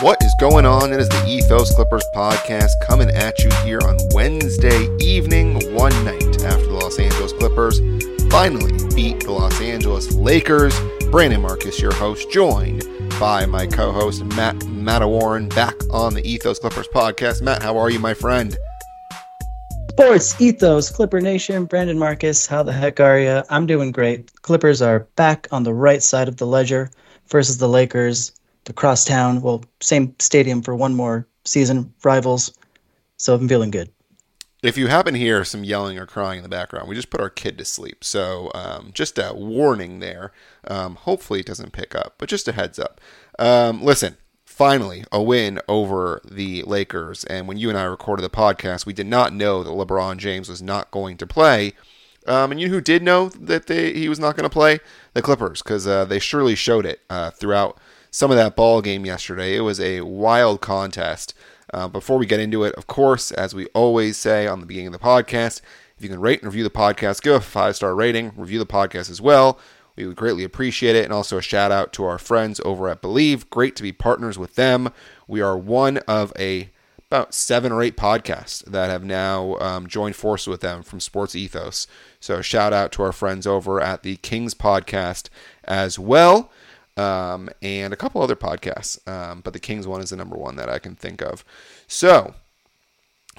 What is going on? It is the Ethos Clippers podcast coming at you here on Wednesday evening, one night after the Los Angeles Clippers finally beat the Los Angeles Lakers. Brandon Marcus, your host, joined by my co host, Matt Mattawarren, back on the Ethos Clippers podcast. Matt, how are you, my friend? Sports Ethos, Clipper Nation, Brandon Marcus, how the heck are you? I'm doing great. Clippers are back on the right side of the ledger versus the Lakers the crosstown, well, same stadium for one more season, rivals. So I'm feeling good. If you happen to hear some yelling or crying in the background, we just put our kid to sleep. So um, just a warning there. Um, hopefully it doesn't pick up, but just a heads up. Um, listen, finally a win over the Lakers. And when you and I recorded the podcast, we did not know that LeBron James was not going to play. Um, and you know who did know that they, he was not going to play? The Clippers, because uh, they surely showed it uh, throughout some of that ball game yesterday. It was a wild contest. Uh, before we get into it, of course, as we always say on the beginning of the podcast, if you can rate and review the podcast, give a five star rating, review the podcast as well. We would greatly appreciate it. And also a shout out to our friends over at Believe. Great to be partners with them. We are one of a about seven or eight podcasts that have now um, joined forces with them from Sports Ethos. So shout out to our friends over at the Kings podcast as well um, and a couple other podcasts. Um, but the Kings one is the number one that I can think of. So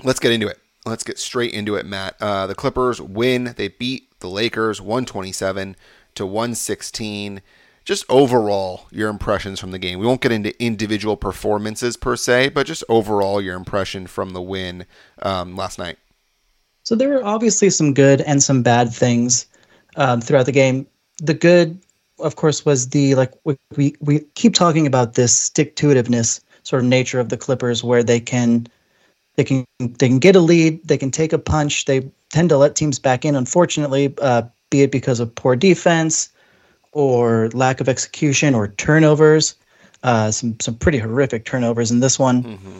let's get into it. Let's get straight into it, Matt. Uh, the Clippers win. They beat the Lakers 127 to 116. Just overall, your impressions from the game. We won't get into individual performances per se, but just overall, your impression from the win um, last night. So there were obviously some good and some bad things um, throughout the game. The good of course, was the like we we keep talking about this stick to itiveness sort of nature of the Clippers, where they can they can they can get a lead, they can take a punch, they tend to let teams back in. Unfortunately, uh, be it because of poor defense or lack of execution or turnovers, uh, some some pretty horrific turnovers in this one. Mm-hmm.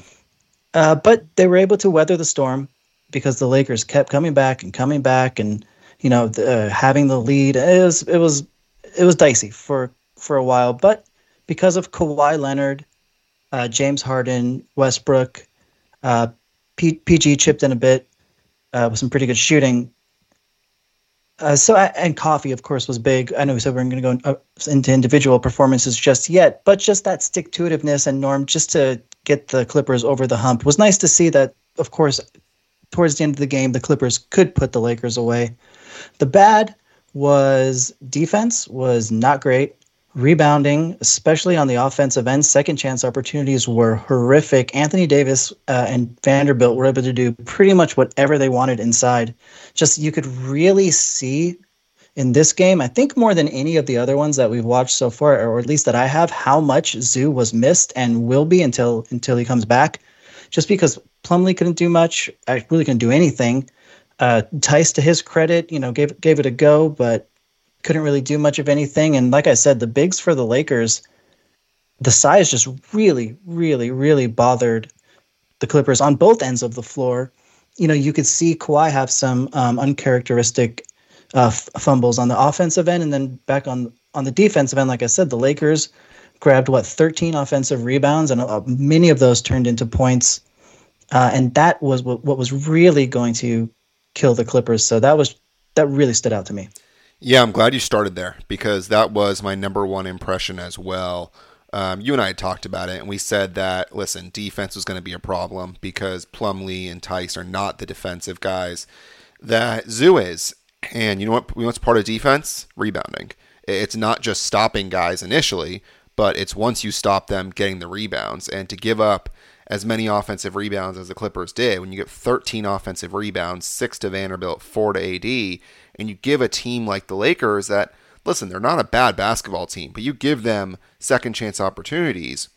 Uh, but they were able to weather the storm because the Lakers kept coming back and coming back, and you know the, uh, having the lead. It was it was it was dicey for for a while, but because of Kawhi Leonard, uh, James Harden, Westbrook, uh, P- PG chipped in a bit uh, with some pretty good shooting. Uh, so and Coffey, of course, was big. I know we said we are going to go uh, into individual performances just yet, but just that stick to itiveness and Norm, just to get the Clippers over the hump, was nice to see. That, of course, towards the end of the game, the Clippers could put the Lakers away. The bad was defense was not great. Rebounding, especially on the offensive end, second chance opportunities were horrific. Anthony Davis uh, and Vanderbilt were able to do pretty much whatever they wanted inside. Just you could really see in this game, I think more than any of the other ones that we've watched so far, or at least that I have, how much Zu was missed and will be until until he comes back. Just because Plumlee couldn't do much, I really couldn't do anything. Uh, Theis, to his credit, you know, gave gave it a go, but couldn't really do much of anything. And like I said, the bigs for the Lakers, the size just really, really, really bothered the Clippers on both ends of the floor. You know, you could see Kawhi have some um, uncharacteristic uh, f- fumbles on the offensive end, and then back on on the defensive end. Like I said, the Lakers grabbed what 13 offensive rebounds, and uh, many of those turned into points. Uh, and that was what, what was really going to kill the Clippers. So that was that really stood out to me. Yeah, I'm glad you started there because that was my number one impression as well. Um, you and I had talked about it, and we said that listen, defense was going to be a problem because Plumlee and Theis are not the defensive guys that Zu is. And you know what? What's part of defense? Rebounding. It's not just stopping guys initially, but it's once you stop them getting the rebounds. And to give up as many offensive rebounds as the Clippers did. When you get 13 offensive rebounds, six to Vanderbilt, four to AD, and you give a team like the Lakers that, listen, they're not a bad basketball team, but you give them second chance opportunities.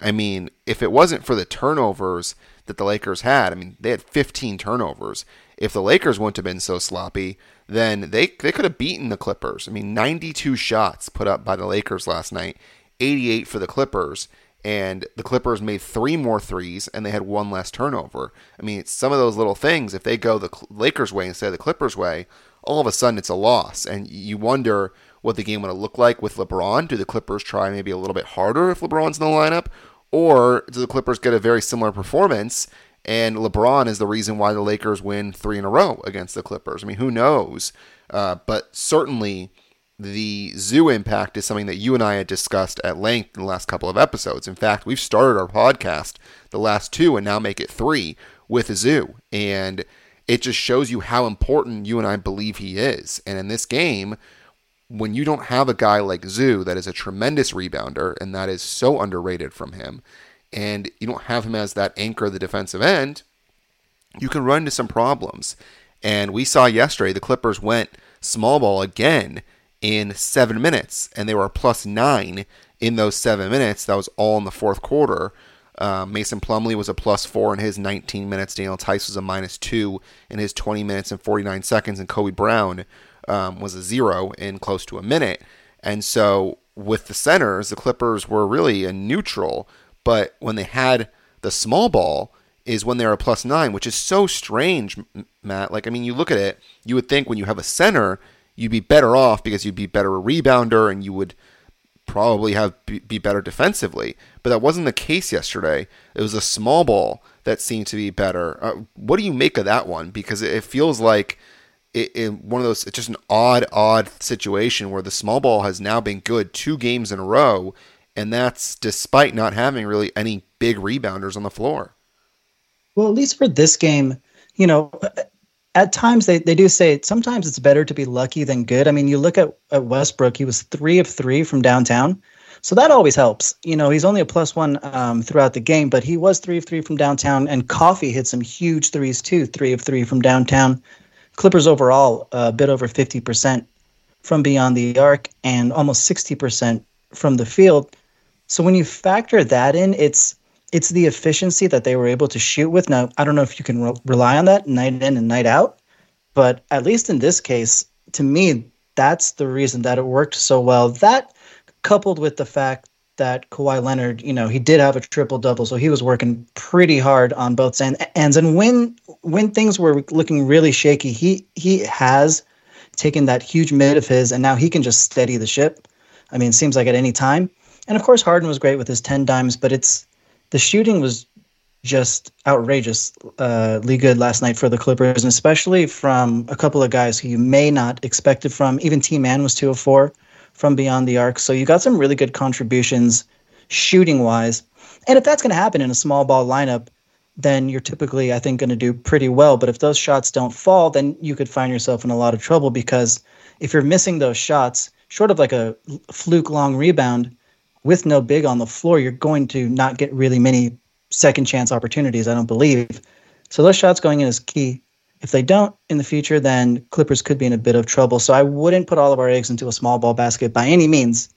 I mean, if it wasn't for the turnovers that the Lakers had, I mean, they had 15 turnovers. If the Lakers wouldn't have been so sloppy, then they they could have beaten the Clippers. I mean, 92 shots put up by the Lakers last night, 88 for the Clippers, and the Clippers made three more threes and they had one less turnover. I mean, some of those little things, if they go the Lakers' way instead of the Clippers' way, all of a sudden it's a loss. And you wonder what the game would look like with LeBron. Do the Clippers try maybe a little bit harder if LeBron's in the lineup? Or do the Clippers get a very similar performance and LeBron is the reason why the Lakers win three in a row against the Clippers. I mean, who knows? Uh, but certainly the Zu impact is something that you and I had discussed at length in the last couple of episodes. In fact, we've started our podcast, the last two, and now make it three with a Zu. And it just shows you how important you and I believe he is. And in this game, when you don't have a guy like Zu that is a tremendous rebounder and that is so underrated from him, and you don't have him as that anchor of the defensive end, you can run into some problems. And we saw yesterday the Clippers went small ball again in seven minutes, and they were plus nine in those seven minutes. That was all in the fourth quarter. Uh, Mason Plumlee was a plus four in his 19 minutes. Daniel Theis was a minus two in his 20 minutes and 49 seconds, and Kobe Brown um, was a zero in close to a minute. And so with the centers, the Clippers were really a neutral but when they had the small ball, is when they're a plus nine, which is so strange, Matt. Like, I mean, you look at it, you would think when you have a center, you'd be better off because you'd be better a rebounder and you would probably have be better defensively. But that wasn't the case yesterday. It was a small ball that seemed to be better. Uh, what do you make of that one? Because it feels like it, it, one of those. It's just an odd, odd situation where the small ball has now been good two games in a row, and that's despite not having really any big rebounders on the floor. Well, at least for this game, you know, at times they, they do say sometimes it's better to be lucky than good. I mean, you look at, at Westbrook, he was three of three from downtown. So that always helps. You know, he's only a plus one um, throughout the game, but he was three of three from downtown, and Coffey hit some huge threes too, three of three from downtown. Clippers overall, a bit over 50% from beyond the arc and almost 60% from the field. So when you factor that in, it's it's the efficiency that they were able to shoot with. Now, I don't know if you can re- rely on that night in and night out, but at least in this case, to me, that's the reason that it worked so well. That coupled with the fact that Kawhi Leonard, you know, he did have a triple double, so he was working pretty hard on both ends. And when when things were looking really shaky, he he has taken that huge mid of his, and now he can just steady the ship. I mean, it seems like at any time and of course, Harden was great with his 10 dimes, but it's the shooting was just outrageously uh, good last night for the Clippers, and especially from a couple of guys who you may not expect it from. Even T Man was two of four from beyond the arc. So you got some really good contributions shooting wise. And if that's going to happen in a small ball lineup, then you're typically, I think, going to do pretty well. But if those shots don't fall, then you could find yourself in a lot of trouble because if you're missing those shots, short of like a fluke long rebound, with no big on the floor, you're going to not get really many second chance opportunities, I don't believe. So those shots going in is key. If they don't in the future, then Clippers could be in a bit of trouble. So I wouldn't put all of our eggs into a small ball basket by any means,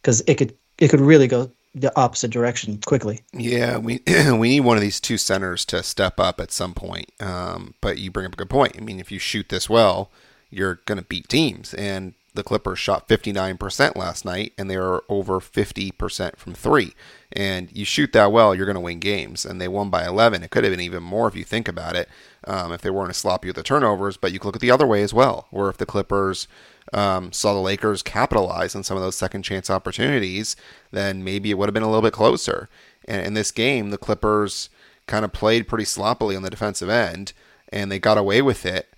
because it could it could really go the opposite direction quickly. Yeah, we we need one of these two centers to step up at some point. Um, but you bring up a good point. I mean, if you shoot this well, you're going to beat teams, and the Clippers shot 59% last night, and they were over 50% from three. And you shoot that well, you're going to win games. And they won by 11. It could have been even more if you think about it, um, if they weren't as sloppy with the turnovers. But you look at the other way as well, where if the Clippers um, saw the Lakers capitalize on some of those second chance opportunities, then maybe it would have been a little bit closer. And in this game, the Clippers kind of played pretty sloppily on the defensive end, and they got away with it.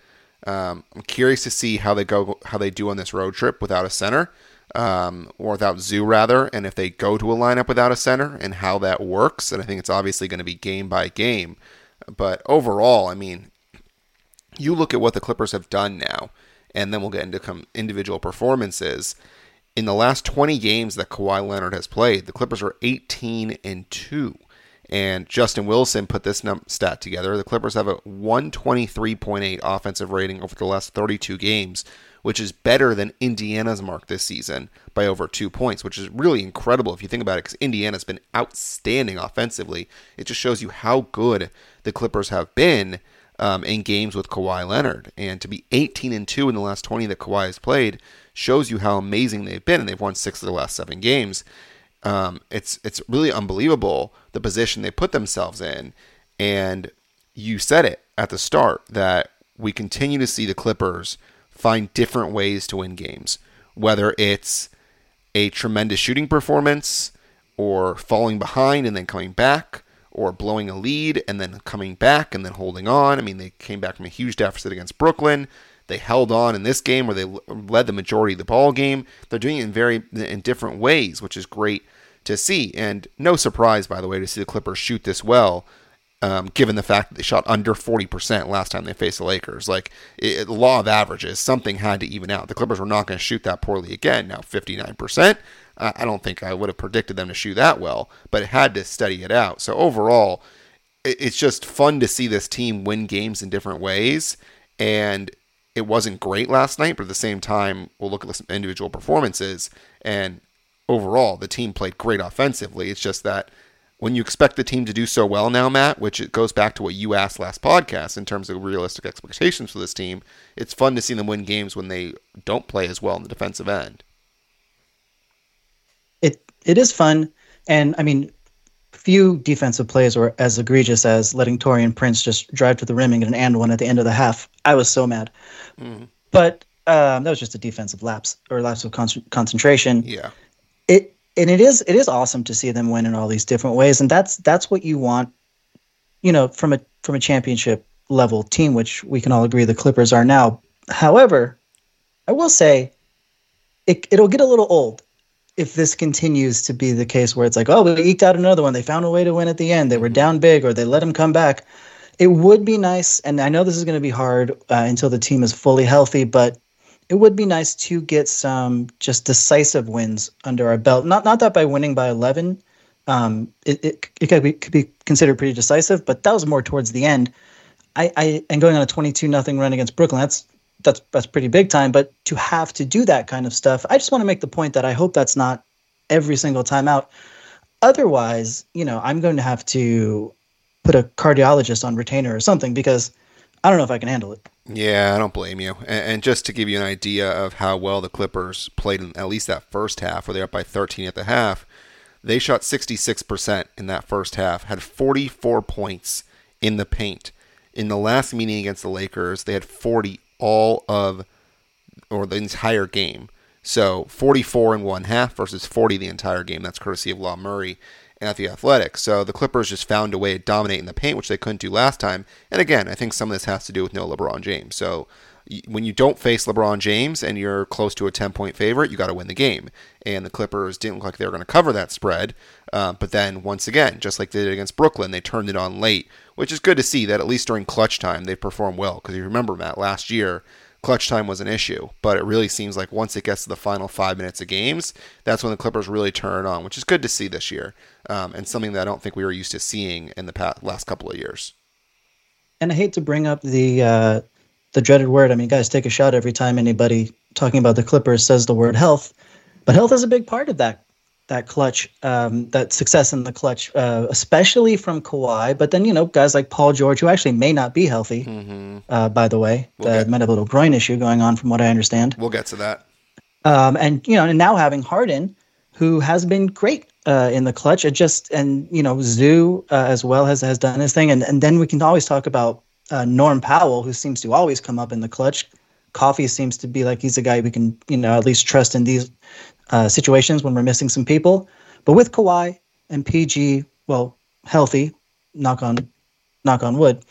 Um, I'm curious to see how they go, how they do on this road trip without a center, um, or without Zu rather, and if they go to a lineup without a center and how that works. And I think it's obviously going to be game by game. But overall, I mean, you look at what the Clippers have done now, and then we'll get into come individual performances. In the last 20 games that Kawhi Leonard has played, the Clippers are 18 and 2. And Justin Wilson put this num- stat together. The Clippers have a 123.8 offensive rating over the last 32 games, which is better than Indiana's mark this season by over two points, which is really incredible if you think about it, because Indiana's been outstanding offensively. It just shows you how good the Clippers have been um, in games with Kawhi Leonard, and to be 18 and two in the last 20 that Kawhi has played shows you how amazing they've been, and they've won six of the last seven games. Um, it's it's really unbelievable the position they put themselves in, and you said it at the start that we continue to see the Clippers find different ways to win games, whether it's a tremendous shooting performance or falling behind and then coming back or blowing a lead and then coming back and then holding on. I mean, they came back from a huge deficit against Brooklyn. They held on in this game where they led the majority of the ball game. They're doing it in very in different ways, which is great to see. And no surprise, by the way, to see the Clippers shoot this well um, given the fact that they shot under 40% last time they faced the Lakers. Like, it, law of averages, something had to even out. The Clippers were not going to shoot that poorly again. Now, 59%, uh, I don't think I would have predicted them to shoot that well, but it had to study it out. So, overall, it, it's just fun to see this team win games in different ways. And it wasn't great last night, but at the same time, we'll look at some individual performances. And overall, the team played great offensively. It's just that when you expect the team to do so well now, Matt, which it goes back to what you asked last podcast in terms of realistic expectations for this team, it's fun to see them win games when they don't play as well in the defensive end. It it is fun, and I mean, few defensive plays were as egregious as letting Taurean Prince just drive to the rim and get an and one at the end of the half. I was so mad, mm. but um, that was just a defensive lapse or lapse of con- concentration. Yeah, it and it is it is awesome to see them win in all these different ways, and that's that's what you want, you know, from a from a championship level team, which we can all agree the Clippers are now. However, I will say, it it'll get a little old if this continues to be the case where it's like, oh, we eked out another one. They found a way to win at the end. They were down big, or they let them come back. It would be nice, and I know this is going to be hard uh, until the team is fully healthy, but it would be nice to get some just decisive wins under our belt. Not not that by winning by eleven, um, it, it, it could be could be considered pretty decisive, but that was more towards the end. I, I and going on a twenty two nothing run against Brooklyn, that's that's that's pretty big time. But to have to do that kind of stuff, I just want to make the point that I hope that's not every single time out. Otherwise, you know, I'm going to have to put a cardiologist on retainer or something because I don't know if I can handle it. Yeah, I don't blame you. And, and, just to give you an idea of how well the Clippers played in at least that first half, where they're up by 13 at the half, they shot 66% in that first half, had 44 points in the paint. In the last meeting against the Lakers, they had 40 all of, or the entire game. So 44 and one half versus 40 the entire game. That's courtesy of Law Murray and at the Athletics. So the Clippers just found a way to dominate in the paint, which they couldn't do last time. And again, I think some of this has to do with no LeBron James. So when you don't face LeBron James and you're close to a 10 point favorite, you got to win the game. And the Clippers didn't look like they were going to cover that spread. Uh, but then, once again, just like they did against Brooklyn, they turned it on late, which is good to see that at least during clutch time, they performed well. Because you remember, Matt, last year, clutch time was an issue. But it really seems like once it gets to the final five minutes of games, that's when the Clippers really turn it on, which is good to see this year, um, and something that I don't think we were used to seeing in the past, last couple of years. And I hate to bring up the uh, the dreaded word. I mean, guys, take a shot every time anybody talking about the Clippers says the word health, but health is a big part of that that clutch, um, that success in the clutch, uh, especially from Kawhi. But then you know guys like Paul George, who actually may not be healthy. Mm-hmm. Uh, by the way, we'll uh, might have a little groin issue going on, from what I understand. We'll get to that. Um, and you know, and now having Harden, who has been great uh, in the clutch, it just and you know Zu uh, as well has has done his thing, and and then we can always talk about uh, Norm Powell, who seems to always come up in the clutch. Coffey seems to be like he's a guy we can, you know, at least trust in these uh, situations when we're missing some people. But with Kawhi and PG, well, healthy, knock on, knock on wood.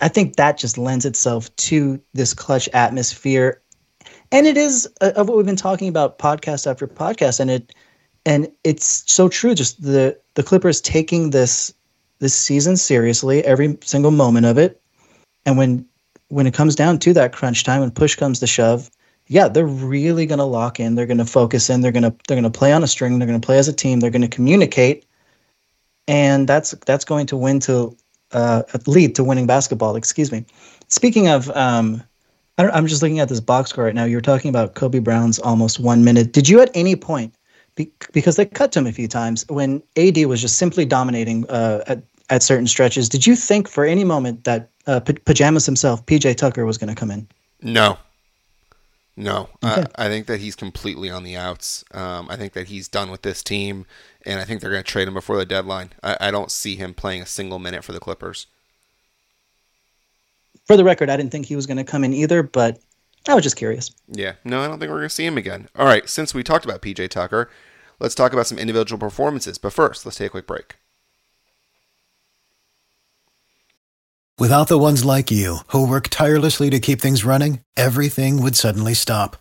I think that just lends itself to this clutch atmosphere, and it is uh, of what we've been talking about podcast after podcast, and it and it's so true. Just the the Clippers taking this this season seriously, every single moment of it, and when when it comes down to that crunch time, when push comes to shove, yeah, they're really going to lock in. They're going to focus in. They're going to they're going to play on a string. They're going to play as a team. They're going to communicate. and that's that's going to win to uh, lead to winning basketball. Excuse me. Speaking of, um, I am just looking at this box score right now. You were talking about Kobe Brown's almost one minute. Did you at any point, be, because they cut to him a few times, when AD was just simply dominating uh, at at certain stretches, did you think for any moment that uh, P- pajamas himself, PJ Tucker, was going to come in? No, no, okay. I think that he's completely on the outs. Um, I think that he's done with this team, and I think they're going to trade him before the deadline. I, I, don't see him playing a single minute for the Clippers. For the record, I didn't think he was going to come in either, but I was just curious. Yeah, no, I don't think we're going to see him again. All right, since we talked about PJ Tucker, let's talk about some individual performances. But first, let's take a quick break. Without the ones like you, who work tirelessly to keep things running, everything would suddenly stop.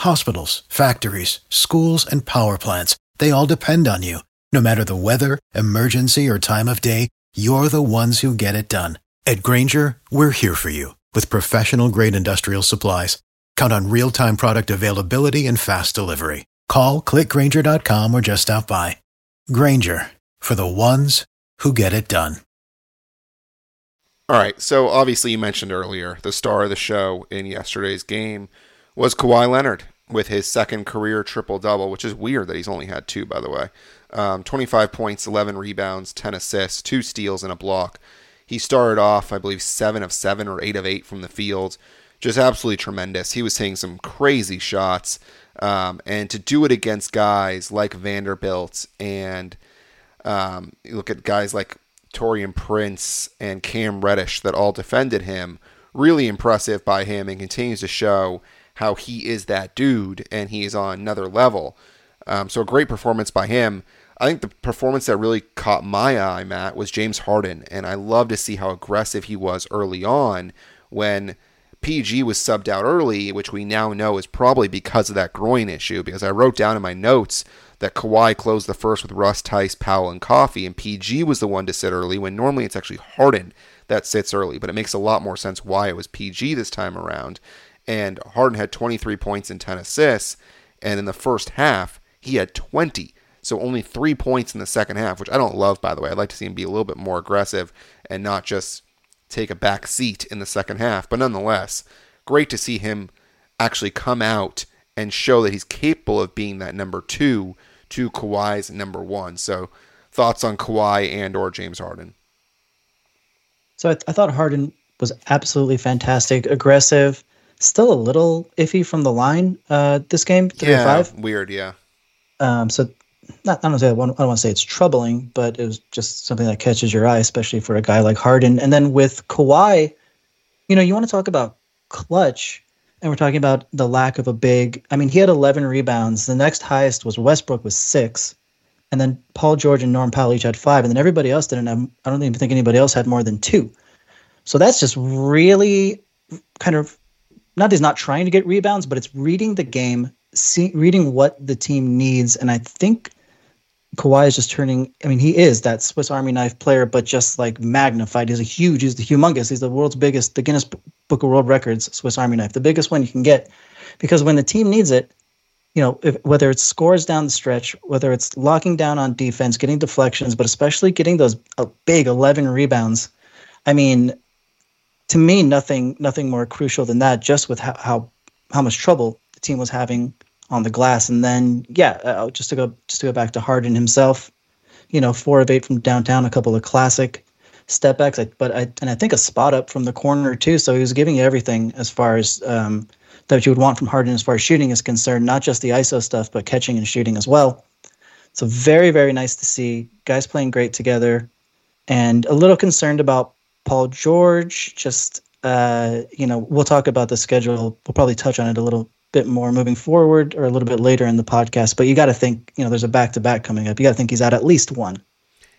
Hospitals, factories, schools, and power plants, they all depend on you. No matter the weather, emergency, or time of day, you're the ones who get it done. At Grainger, we're here for you with professional grade industrial supplies. Count on real time product availability and fast delivery. Call clickgrainger.com or just stop by. Grainger for the ones who get it done. All right, so obviously you mentioned earlier the star of the show in yesterday's game was Kawhi Leonard with his second career triple double, which is weird that he's only had two, by the way. Um, 25 points, 11 rebounds, 10 assists, two steals, and a block. He started off, I believe, seven of seven or eight of eight from the field. Just absolutely tremendous. He was hitting some crazy shots. Um, and to do it against guys like Vanderbilt and um, you look at guys like Taurean Prince and Cam Reddish that all defended him. Really impressive by him and continues to show how he is that dude and he is on another level. Um, so a great performance by him. I think the performance that really caught my eye, Matt, was James Harden, and I love to see how aggressive he was early on when PG was subbed out early, which we now know is probably because of that groin issue. Because I wrote down in my notes that Kawhi closed the first with Russ, Theis, Powell, and Coffey, and PG was the one to sit early when normally it's actually Harden that sits early. But it makes a lot more sense why it was PG this time around. And Harden had 23 points and 10 assists, and in the first half, he had 20. So only three points in the second half, which I don't love, by the way. I'd like to see him be a little bit more aggressive and not just take a back seat in the second half. But nonetheless, great to see him actually come out and show that he's capable of being that number two to Kawhi's number one. So, thoughts on Kawhi and or James Harden? So I, I thought Harden was absolutely fantastic, aggressive, still a little iffy from the line uh, this game. Three yeah, five. weird. Yeah. Um, so not, I don't say I, want, I don't want to say it's troubling, but it was just something that catches your eye, especially for a guy like Harden. And then with Kawhi, you know, you want to talk about clutch and we're talking about the lack of a big. I mean, he had 11 rebounds. The next highest was Westbrook with six, and then Paul George and Norm Powell each had five, and then everybody else didn't have. I don't even think anybody else had more than two. So that's just really kind of not he's not trying to get rebounds, but it's reading the game, see, reading what the team needs, and I think Kawhi is just turning. I mean, he is that Swiss Army knife player, but just like magnified. He's a huge. He's the humongous. He's the world's biggest. The Guinness Book of World Records Swiss Army knife, the biggest one you can get, because when the team needs it, you know, if, whether it's scores down the stretch, whether it's locking down on defense, getting deflections, but especially getting those uh, big eleven rebounds. I mean, to me, nothing nothing more crucial than that. Just with how how, how much trouble team was having on the glass. And then, yeah, uh, just to go just to go back to Harden himself, you know, four of eight from downtown, a couple of classic step backs, but I and I think a spot up from the corner too. So he was giving you everything as far as um, that you would want from Harden as far as shooting is concerned, not just the ISO stuff, but catching and shooting as well. So very very nice to see guys playing great together, and a little concerned about Paul George. Just uh, you know, we'll talk about the schedule. We'll probably touch on it a little bit more moving forward or a little bit later in the podcast. But you got to think, you know, there's a back to back coming up. You got to think he's out at least one.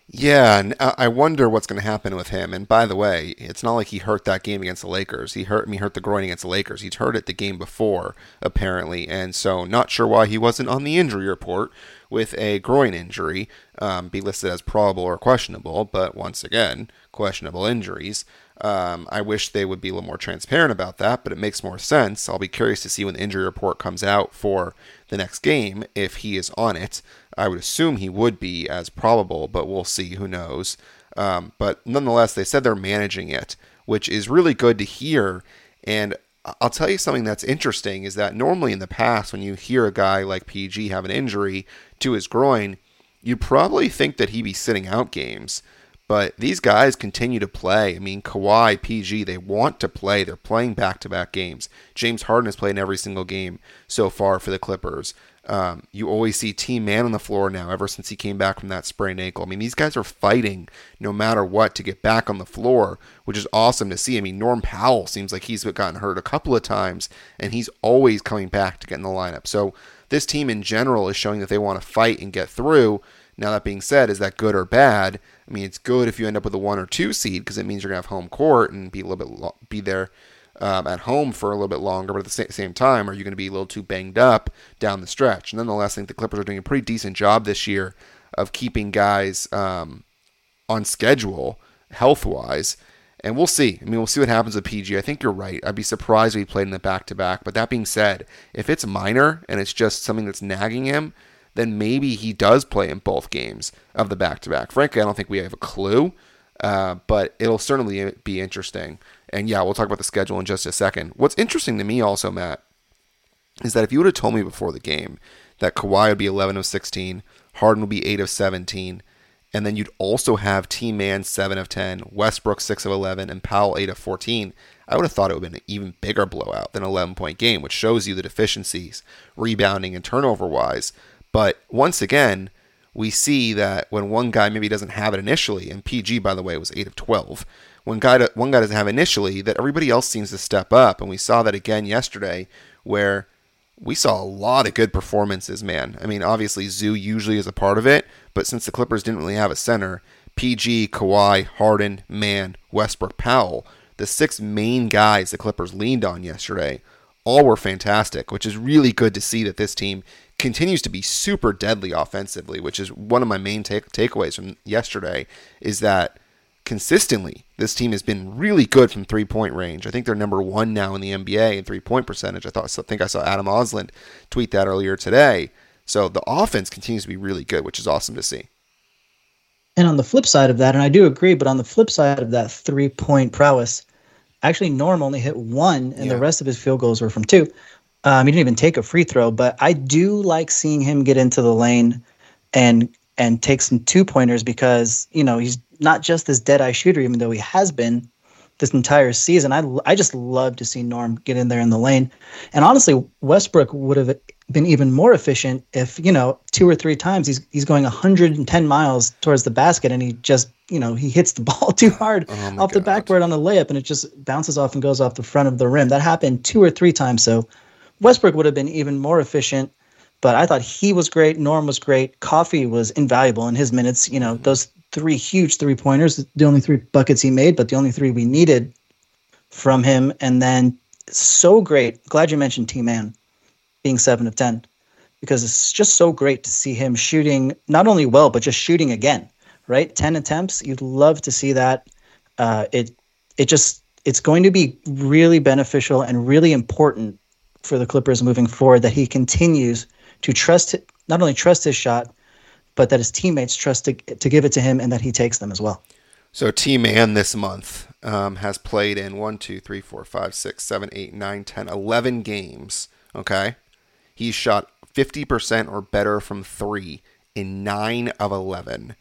Yeah, and I wonder what's going to happen with him. And by the way, it's not like he hurt that game against the Lakers. He hurt me hurt the groin against the Lakers. He's hurt it the game before, apparently, and so not sure why he wasn't on the injury report with a groin injury, um, be listed as probable or questionable. But once again, questionable injuries. Um, I wish they would be a little more transparent about that, but it makes more sense. I'll be curious to see when the injury report comes out for the next game if he is on it. I would assume he would be as probable, but we'll see. Who knows? Um, but nonetheless, they said they're managing it, which is really good to hear. And I'll tell you something that's interesting is that normally in the past, when you hear a guy like PG have an injury to his groin, you probably think that he'd be sitting out games. But these guys continue to play. I mean, Kawhi, PG, they want to play. They're playing back to back games. James Harden has played in every single game so far for the Clippers. Um, you always see Team Man on the floor now, ever since he came back from that sprained ankle. I mean, these guys are fighting no matter what to get back on the floor, which is awesome to see. I mean, Norm Powell seems like he's gotten hurt a couple of times, and he's always coming back to get in the lineup. So this team in general is showing that they want to fight and get through. Now, that being said, is that good or bad? I mean, it's good if you end up with a one or two seed because it means you're gonna have home court and be a little bit lo- be there um, at home for a little bit longer. But at the same time, are you to be a little too banged up down the stretch? And nonetheless, I think the Clippers are doing a pretty decent job this year of keeping guys um, on schedule health wise. And we'll see. I mean, we'll see what happens with PG. I think you're right. I'd be surprised if he played in the back to back. But that being said, if it's minor and it's just something that's nagging him, then maybe he does play in both games of the back to back. Frankly, I don't think we have a clue, uh, but it'll certainly be interesting. And yeah, we'll talk about the schedule in just a second. What's interesting to me also, Matt, is that if you would have told me before the game that Kawhi would be 11 of 16, Harden would be 8 of 17, and then you'd also have T Man 7 of 10, Westbrook 6 of 11, and Powell 8 of 14, I would have thought it would have been an even bigger blowout than an 11 point game, which shows you the deficiencies, rebounding and turnover wise. But once again, we see that when one guy maybe doesn't have it initially, and PG, by the way, was 8 of 12, when guy, one guy doesn't have initially, that everybody else seems to step up. And we saw that again yesterday, where we saw a lot of good performances, man. I mean, obviously, Zu usually is a part of it, but since the Clippers didn't really have a center, PG, Kawhi, Harden, Mann, Westbrook, Powell, the six main guys the Clippers leaned on yesterday, all were fantastic, which is really good to see that this team continues to be super deadly offensively, which is one of my main take- takeaways from yesterday is that consistently this team has been really good from three point range. I think they're number one now in the NBA in three point percentage. I thought I think I saw Adam Osland tweet that earlier today. So the offense continues to be really good, which is awesome to see. And on the flip side of that, and I do agree, but on the flip side of that three point prowess, actually Norm only hit one, and yeah. the rest of his field goals were from two. Um, he didn't even take a free throw, but I do like seeing him get into the lane and and take some two pointers because you know he's not just this dead eye shooter, even though he has been this entire season. I I just love to see Norm get in there in the lane, and honestly, Westbrook would have been even more efficient if you know two or three times he's he's going 110 miles towards the basket and he just you know he hits the ball too hard oh off God. the backboard on the layup and it just bounces off and goes off the front of the rim. That happened two or three times. So Westbrook would have been even more efficient, but I thought he was great. Norm was great. Coffey was invaluable in his minutes. You know, those three huge three pointers, the only three buckets he made, but the only three we needed from him. And then so great. Glad you mentioned T Man being seven of 10 because it's just so great to see him shooting not only well, but just shooting again, right? 10 attempts. You'd love to see that. Uh, it, it just, it's going to be really beneficial and really important for the Clippers moving forward that he continues to trust not only trust his shot, but that his teammates trust to, to give it to him and that he takes them as well. So T Man this month um, has played in 1, 2, 3, 4, 5, 6, 7, 8, 9, 10, 11 games. Okay. He's shot 50% or better from three in 9 of 11.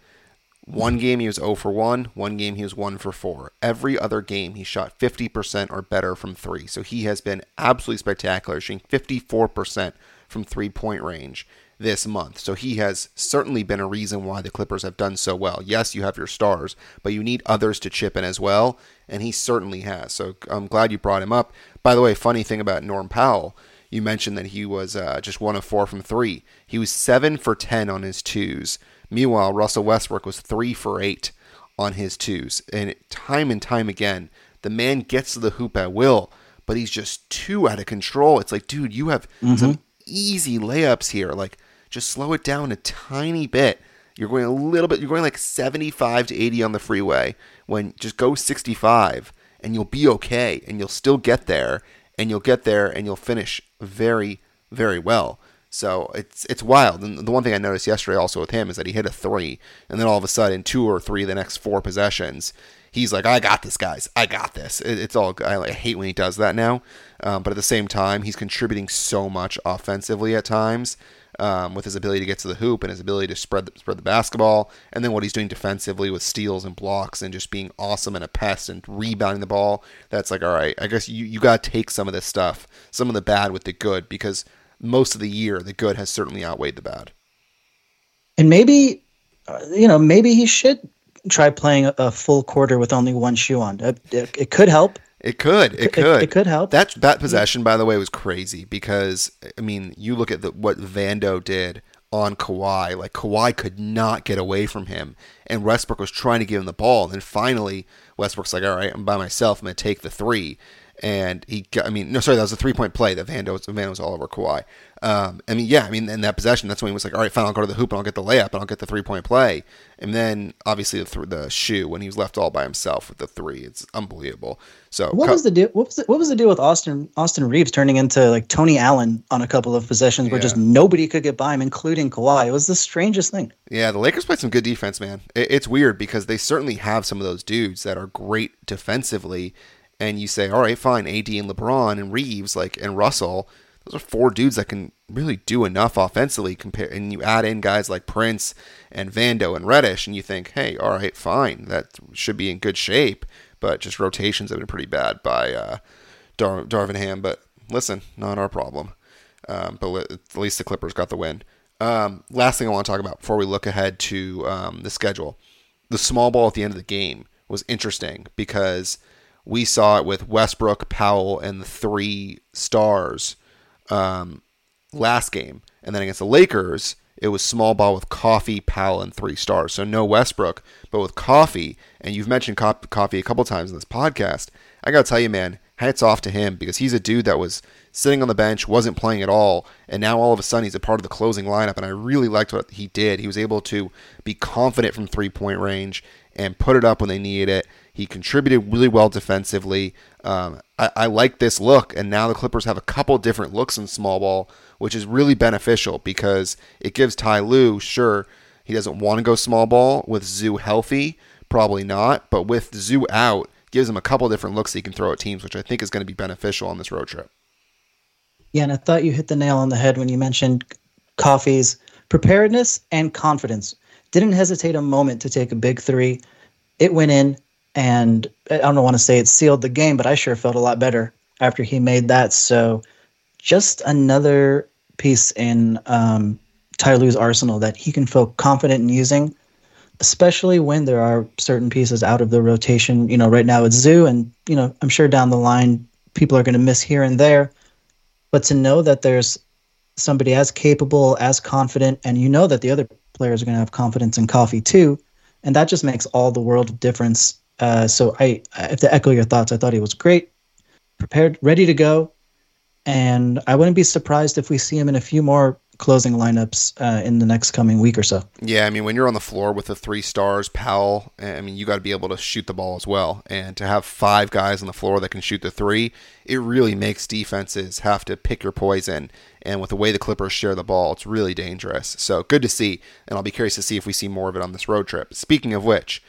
One game he was 0 for 1, one game he was 1 for 4. Every other game he shot 50% or better from 3. So he has been absolutely spectacular, shooting 54% from three point range this month. So he has certainly been a reason why the Clippers have done so well. Yes, you have your stars, but you need others to chip in as well, and he certainly has. So I'm glad you brought him up. By the way, funny thing about Norm Powell, you mentioned that he was uh, just one of four from three. He was seven for 10 on his twos. Meanwhile, Russell Westbrook was three for eight on his twos. And time and time again, the man gets to the hoop at will, but he's just too out of control. It's like, dude, you have mm-hmm. some easy layups here. Like, just slow it down a tiny bit. You're going a little bit, you're going like 75 to 80 on the freeway when just go 65 and you'll be okay and you'll still get there and you'll get there and you'll finish very, very well. So it's it's wild. And the one thing I noticed yesterday also with him is that he hit a three, and then all of a sudden, two or three the next four possessions, he's like, "I got this, guys. I got this." It, it's all. I, I, hate when he does that now, um, but at the same time, he's contributing so much offensively at times. Um, with his ability to get to the hoop and his ability to spread the, spread the basketball, and then what he's doing defensively with steals and blocks and just being awesome and a pest and rebounding the ball. That's like, all right, I guess you, you got to take some of this stuff, some of the bad with the good, because most of the year, the good has certainly outweighed the bad. And maybe, uh, you know, maybe he should try playing a, a full quarter with only one shoe on. It, it, it could help. It could. It, it could. It, it, could help. That that possession, by the way, was crazy because I mean, you look at the, what Vando did on Kawhi. Like Kawhi could not get away from him, and Westbrook was trying to give him the ball. And then finally, Westbrook's like, "All right, I'm by myself. I'm gonna take the three and he got, I mean, no, sorry, that was a three point play that Vando was, Vando was all over Kawhi. Um, I mean, yeah, I mean, in that possession, that's when he was like, all right, fine, I'll go to the hoop and I'll get the layup and I'll get the three point play. And then obviously the, th- the shoe when he was left all by himself with the three, it's unbelievable. So what was the deal? What was the, what was the deal with Austin Austin Reaves turning into like Tony Allen on a couple of possessions where yeah. just nobody could get by him, including Kawhi? It was the strangest thing. Yeah, the Lakers played some good defense, man. It, it's weird because they certainly have some of those dudes that are great defensively and you say, all right, fine, AD and LeBron and Reaves, like and Russell, those are four dudes that can really do enough offensively. Compare, and you add in guys like Prince and Vando and Reddish, and you think, hey, all right, fine, that should be in good shape. But just rotations have been pretty bad by uh, Dar- Darvin Ham. But listen, not our problem. Um, but at least the Clippers got the win. Um, last thing I want to talk about before we look ahead to um, the schedule, the small ball at the end of the game was interesting because we saw it with Westbrook, Powell, and the three stars um, last game. And then against the Lakers, it was small ball with Coffey, Powell, and three stars. So no Westbrook, but with Coffey, and you've mentioned Coffey a couple times in this podcast. I got to tell you, man, hats off to him because he's a dude that was sitting on the bench, wasn't playing at all, and now all of a sudden he's a part of the closing lineup. And I really liked what he did. He was able to be confident from three point range and put it up when they needed it. He contributed really well defensively. Um, I, I, like this look, and now the Clippers have a couple different looks in small ball, which is really beneficial because it gives Ty Lue, sure, he doesn't want to go small ball with Zu healthy, probably not, but with Zu out, gives him a couple different looks he can throw at teams, which I think is going to be beneficial on this road trip. Yeah, and I thought you hit the nail on the head when you mentioned Coffey's preparedness and confidence. Didn't hesitate a moment to take a big three. It went in, and I don't want to say it sealed the game, but I sure felt a lot better after he made that. So, just another piece in um, Ty Lue's arsenal that he can feel confident in using, especially when there are certain pieces out of the rotation. You know, right now it's Zu, and you know, I'm sure down the line people are going to miss here and there, but to know that there's somebody as capable, as confident, and you know that the other players are going to have confidence in Coffey too, and that just makes all the world of difference. Uh, so I, I have to echo your thoughts. I thought he was great, prepared, ready to go, and I wouldn't be surprised if we see him in a few more closing lineups uh, in the next coming week or so. Yeah, I mean, when you're on the floor with the three stars, Powell, I mean, you got to be able to shoot the ball as well. And to have five guys on the floor that can shoot the three, it really makes defenses have to pick your poison. And with the way the Clippers share the ball, it's really dangerous. So good to see. And I'll be curious to see if we see more of it on this road trip. Speaking of which,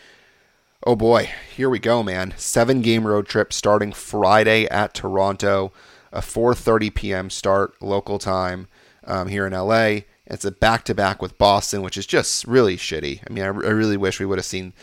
oh boy, here we go, man. Seven game road trip starting Friday at Toronto, a 4:30 p.m. start local time um, here in LA. It's a back to back with Boston, which is just really shitty. I mean, I, I really wish we would have seen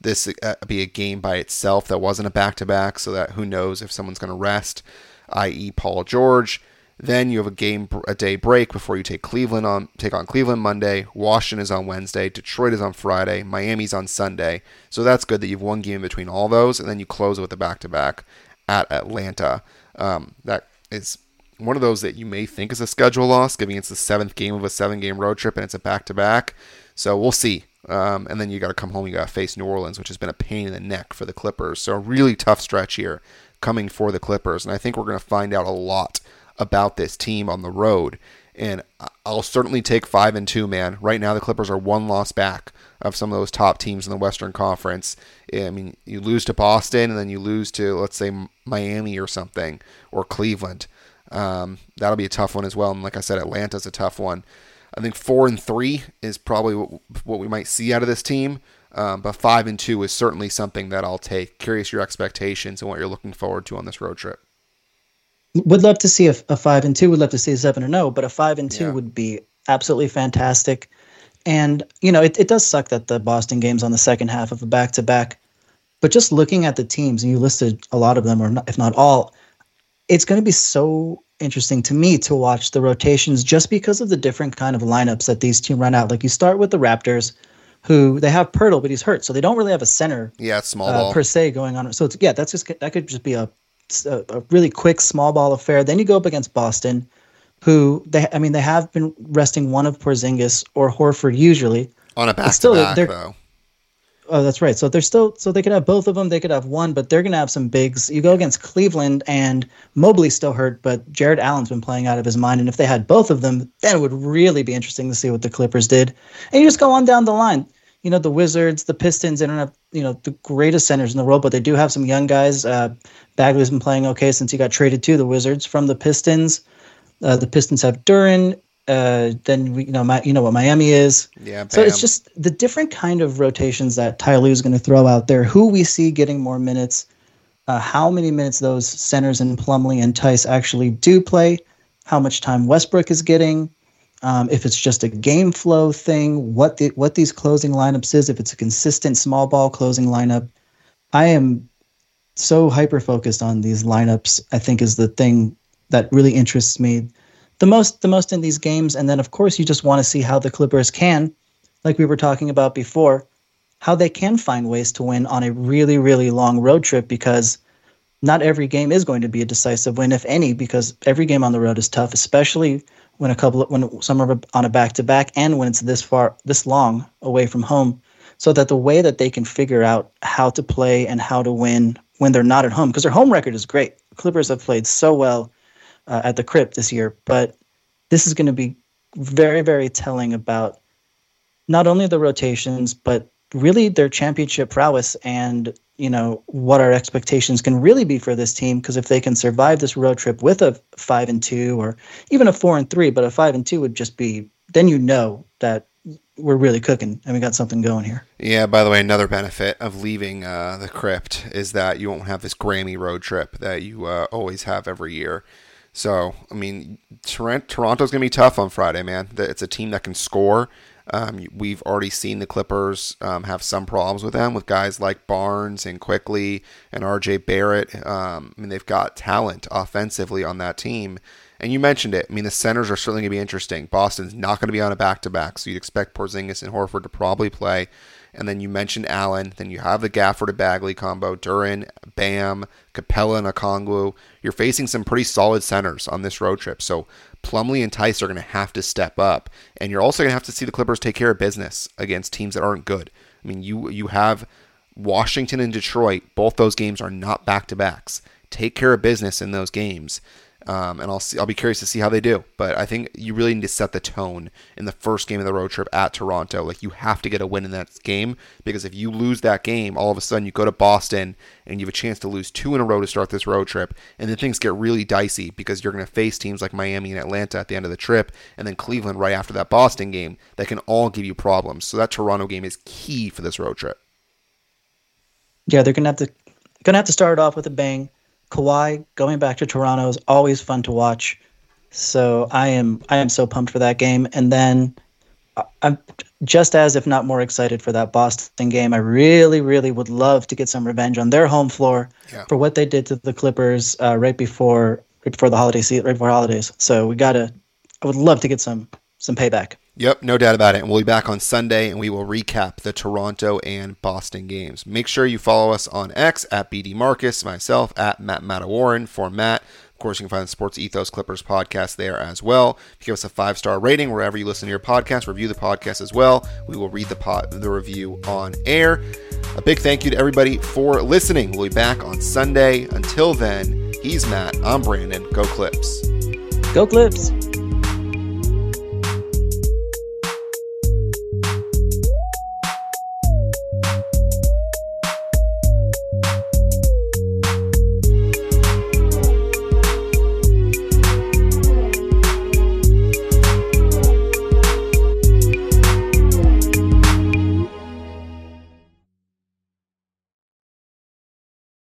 this uh, be a game by itself that wasn't a back to back, so that who knows if someone's going to rest, i.e., Paul George. Then you have a game a day break before you take Cleveland on take on Cleveland Monday. Washington is on Wednesday. Detroit is on Friday. Miami's on Sunday. So that's good that you've one game between all those, and then you close with a back to back at Atlanta. Um, that is one of those that you may think is a schedule loss, given it's the seventh game of a seven game road trip and it's a back to back. So we'll see. Um, and then you got to come home. You got to face New Orleans, which has been a pain in the neck for the Clippers. So a really tough stretch here coming for the Clippers. And I think we're going to find out a lot about this team on the road. And I'll certainly take five and two, man. Right now, the Clippers are one loss back of some of those top teams in the Western Conference. I mean, you lose to Boston and then you lose to, let's say, Miami or something, or Cleveland. Um, that'll be a tough one as well. And like I said, Atlanta's a tough one. I think four and three is probably what, we might see out of this team. Um, but five and two is certainly something that I'll take. Curious your expectations and what you're looking forward to on this road trip. Would love to see a, a five and two. Would love to see a seven or no, but a five and two yeah. would be absolutely fantastic. And you know, it, it does suck that the Boston game's on the second half of a back to back. But just looking at the teams, and you listed a lot of them, or not, if not all, it's going to be so interesting to me to watch the rotations just because of the different kind of lineups that these teams run out. Like you start with the Raptors, who they have Poeltl, but he's hurt, so they don't really have a center. Yeah, small uh, per se going on. So it's yeah, that's just that could just be a, a, a really quick small ball affair. Then you go up against Boston, who they I mean they have been resting one of Porzingis or Horford usually on a back to back though. Oh, that's right. So they're still so they could have both of them. They could have one, but they're going to have some bigs. You go against Cleveland, and Mobley's still hurt, but Jarrett Allen's been playing out of his mind. And if they had both of them, then it would really be interesting to see what the Clippers did. And you just go on down the line. You know, the Wizards, the Pistons, they don't have you know the greatest centers in the world, but they do have some young guys. Uh, Bagley's been playing okay since he got traded to the Wizards from the Pistons. Uh, the Pistons have Duren, uh, then we, you know, my, you know what Miami is. Yeah. Bam. So it's just the different kind of rotations that Ty Lue is going to throw out there. Who we see getting more minutes, uh, how many minutes those centers in Plumlee and Theis actually do play, how much time Westbrook is getting, um, if it's just a game flow thing, what the, what these closing lineups is, if it's a consistent small ball closing lineup. I am so hyper focused on these lineups. I think is the thing that really interests me the most the most in these games and then of course you just want to see how the clippers can like we were talking about before how they can find ways to win on a really really long road trip because not every game is going to be a decisive win if any because every game on the road is tough especially when a couple of, when some are on a back to back and when it's this far this long away from home so that the way that they can figure out how to play and how to win when they're not at home because their home record is great clippers have played so well uh, at the crypt this year. But this is going to be very, very telling about not only the rotations, but really their championship prowess and you know what our expectations can really be for this team because if they can survive this road trip with a five and two or even a four and three but a five and two would just be then you know that we're really cooking and we got something going here yeah by the way another benefit of leaving uh, the crypt is that you won't have this grammy road trip that you uh, always have every year so, I mean, Toronto's going to be tough on Friday, man. It's a team that can score. Um, we've already seen the Clippers um, have some problems with them, with guys like Barnes and Quickley and RJ Barrett. Um, I mean, they've got talent offensively on that team. And you mentioned it. I mean, the centers are certainly going to be interesting. Boston's not going to be on a back to back, so you'd expect Porzingis and Horford to probably play. And then you mentioned Allen. Then you have the Gafford to Bagley combo, Duren, Bam, Capela, and Okongwu. You're facing some pretty solid centers on this road trip. So Plumlee and Theis are going to have to step up. And you're also going to have to see the Clippers take care of business against teams that aren't good. I mean, you you have Washington and Detroit. Both those games are not back to backs. Take care of business in those games. Um, and I'll see, I'll be curious to see how they do. But I think you really need to set the tone in the first game of the road trip at Toronto. Like you have to get a win in that game because if you lose that game, all of a sudden you go to Boston and you have a chance to lose two in a row to start this road trip, and then things get really dicey because you're going to face teams like Miami and Atlanta at the end of the trip, and then Cleveland right after that Boston game that can all give you problems. So that Toronto game is key for this road trip. Yeah, they're gonna have to gonna have to start off with a bang. Kawhi going back to Toronto is always fun to watch. So I am I am so pumped for that game. And then uh, I'm just as if not more excited for that Boston game. I really really would love to get some revenge on their home floor yeah. for what they did to the Clippers uh, right before right before the holiday season, right before holidays. So we gotta. I would love to get some some payback. Yep, no doubt about it. And we'll be back on Sunday and we will recap the Toronto and Boston games. Make sure you follow us on X at BD Marcus, myself at Matt Matawarren for Matt. Of course, you can find the Sports Ethos Clippers podcast there as well. If you give us a five star rating wherever you listen to your podcast, review the podcast as well. We will read the pod, the review on air. A big thank you to everybody for listening. We'll be back on Sunday. Until then, he's Matt. I'm Brandon. Go Clips. Go Clips.